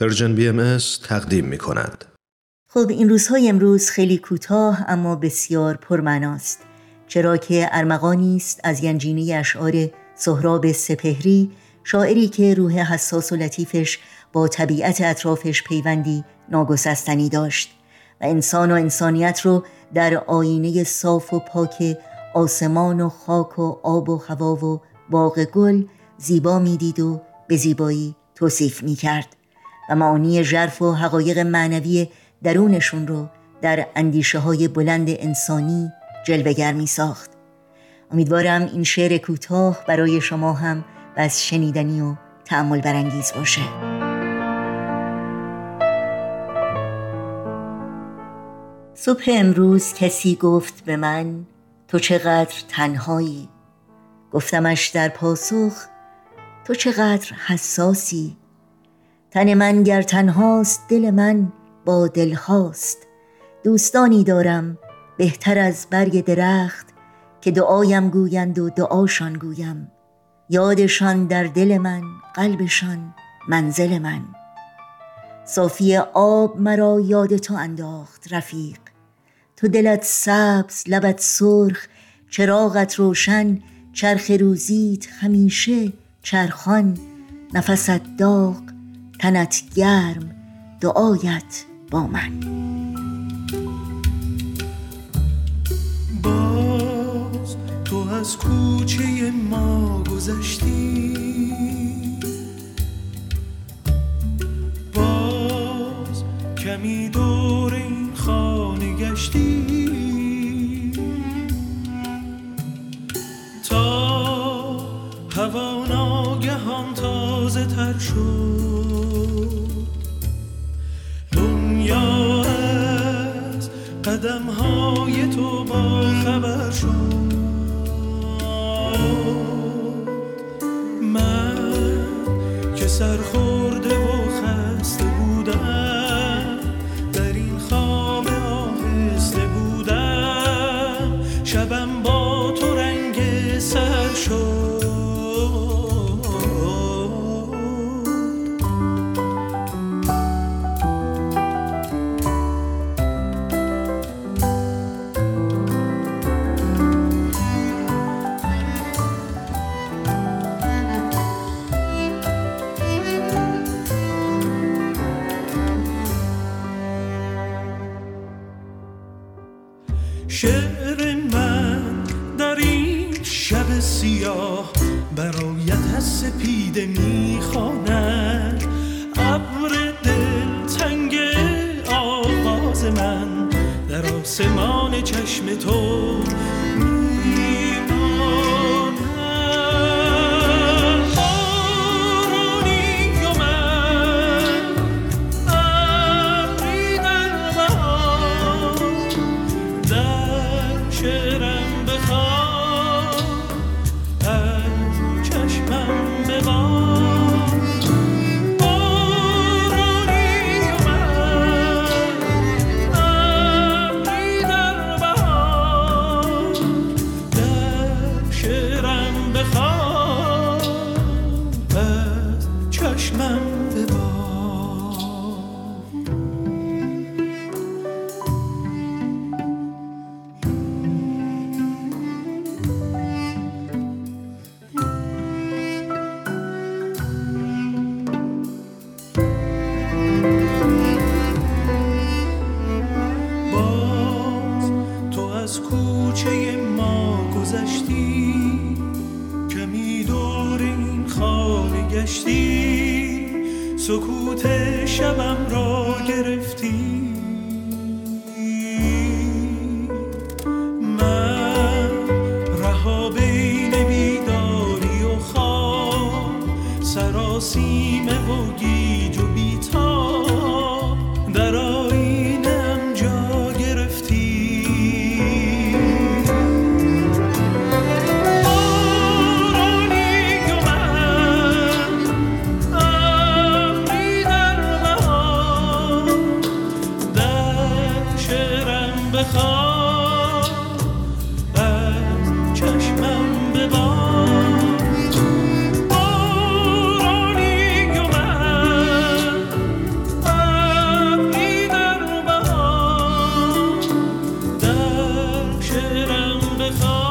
Persian BMS تقدیم می کند. خب این روزهای امروز خیلی کوتاه اما بسیار پرمعناست چرا که ارمغانی است از گنجینه اشعار سهراب سپهری شاعری که روح حساس و لطیفش با طبیعت اطرافش پیوندی ناگسستنی داشت و انسان و انسانیت رو در آینه صاف و پاک آسمان و خاک و آب و هوا و باغ گل زیبا می‌دید و به زیبایی توصیف می کرد و معانی ژرف و حقایق معنوی درونشون رو در اندیشه های بلند انسانی جلوگر می ساخت امیدوارم این شعر کوتاه برای شما هم بس شنیدنی و تعمل برانگیز باشه. صبح امروز کسی گفت به من تو چقدر تنهایی؟ گفتمش در پاسخ تو چقدر حساسی؟ تن من گر تنهاست دل من با دلهاست دوستانی دارم بهتر از برگ درخت که دعایم گویند و دعاشان گویم. یادشان در دل من قلبشان منزل من. صافی آب مرا یاد تو انداخت رفیق. تو دلت سبز لبت سرخ چراغت روشن چرخ روزیت همیشه چرخان. نفست داغ تنت گرم دعایت با من. باز تو از کوچه ما گذشتی. باز کمی دور این خانه گشتی. تا هوا ناگهان تازه تر شد. قدم های تو با خبر شد. شعر من در این شب سیاه برایت از سپیده می‌خواند. ابر دل تنگ آغاز من در آسمان چشم تو گذشتی کمی دور این خانه گشتی سکوت شبم را گرفتی. من رها بین بیداری و خواب سراسیمه Because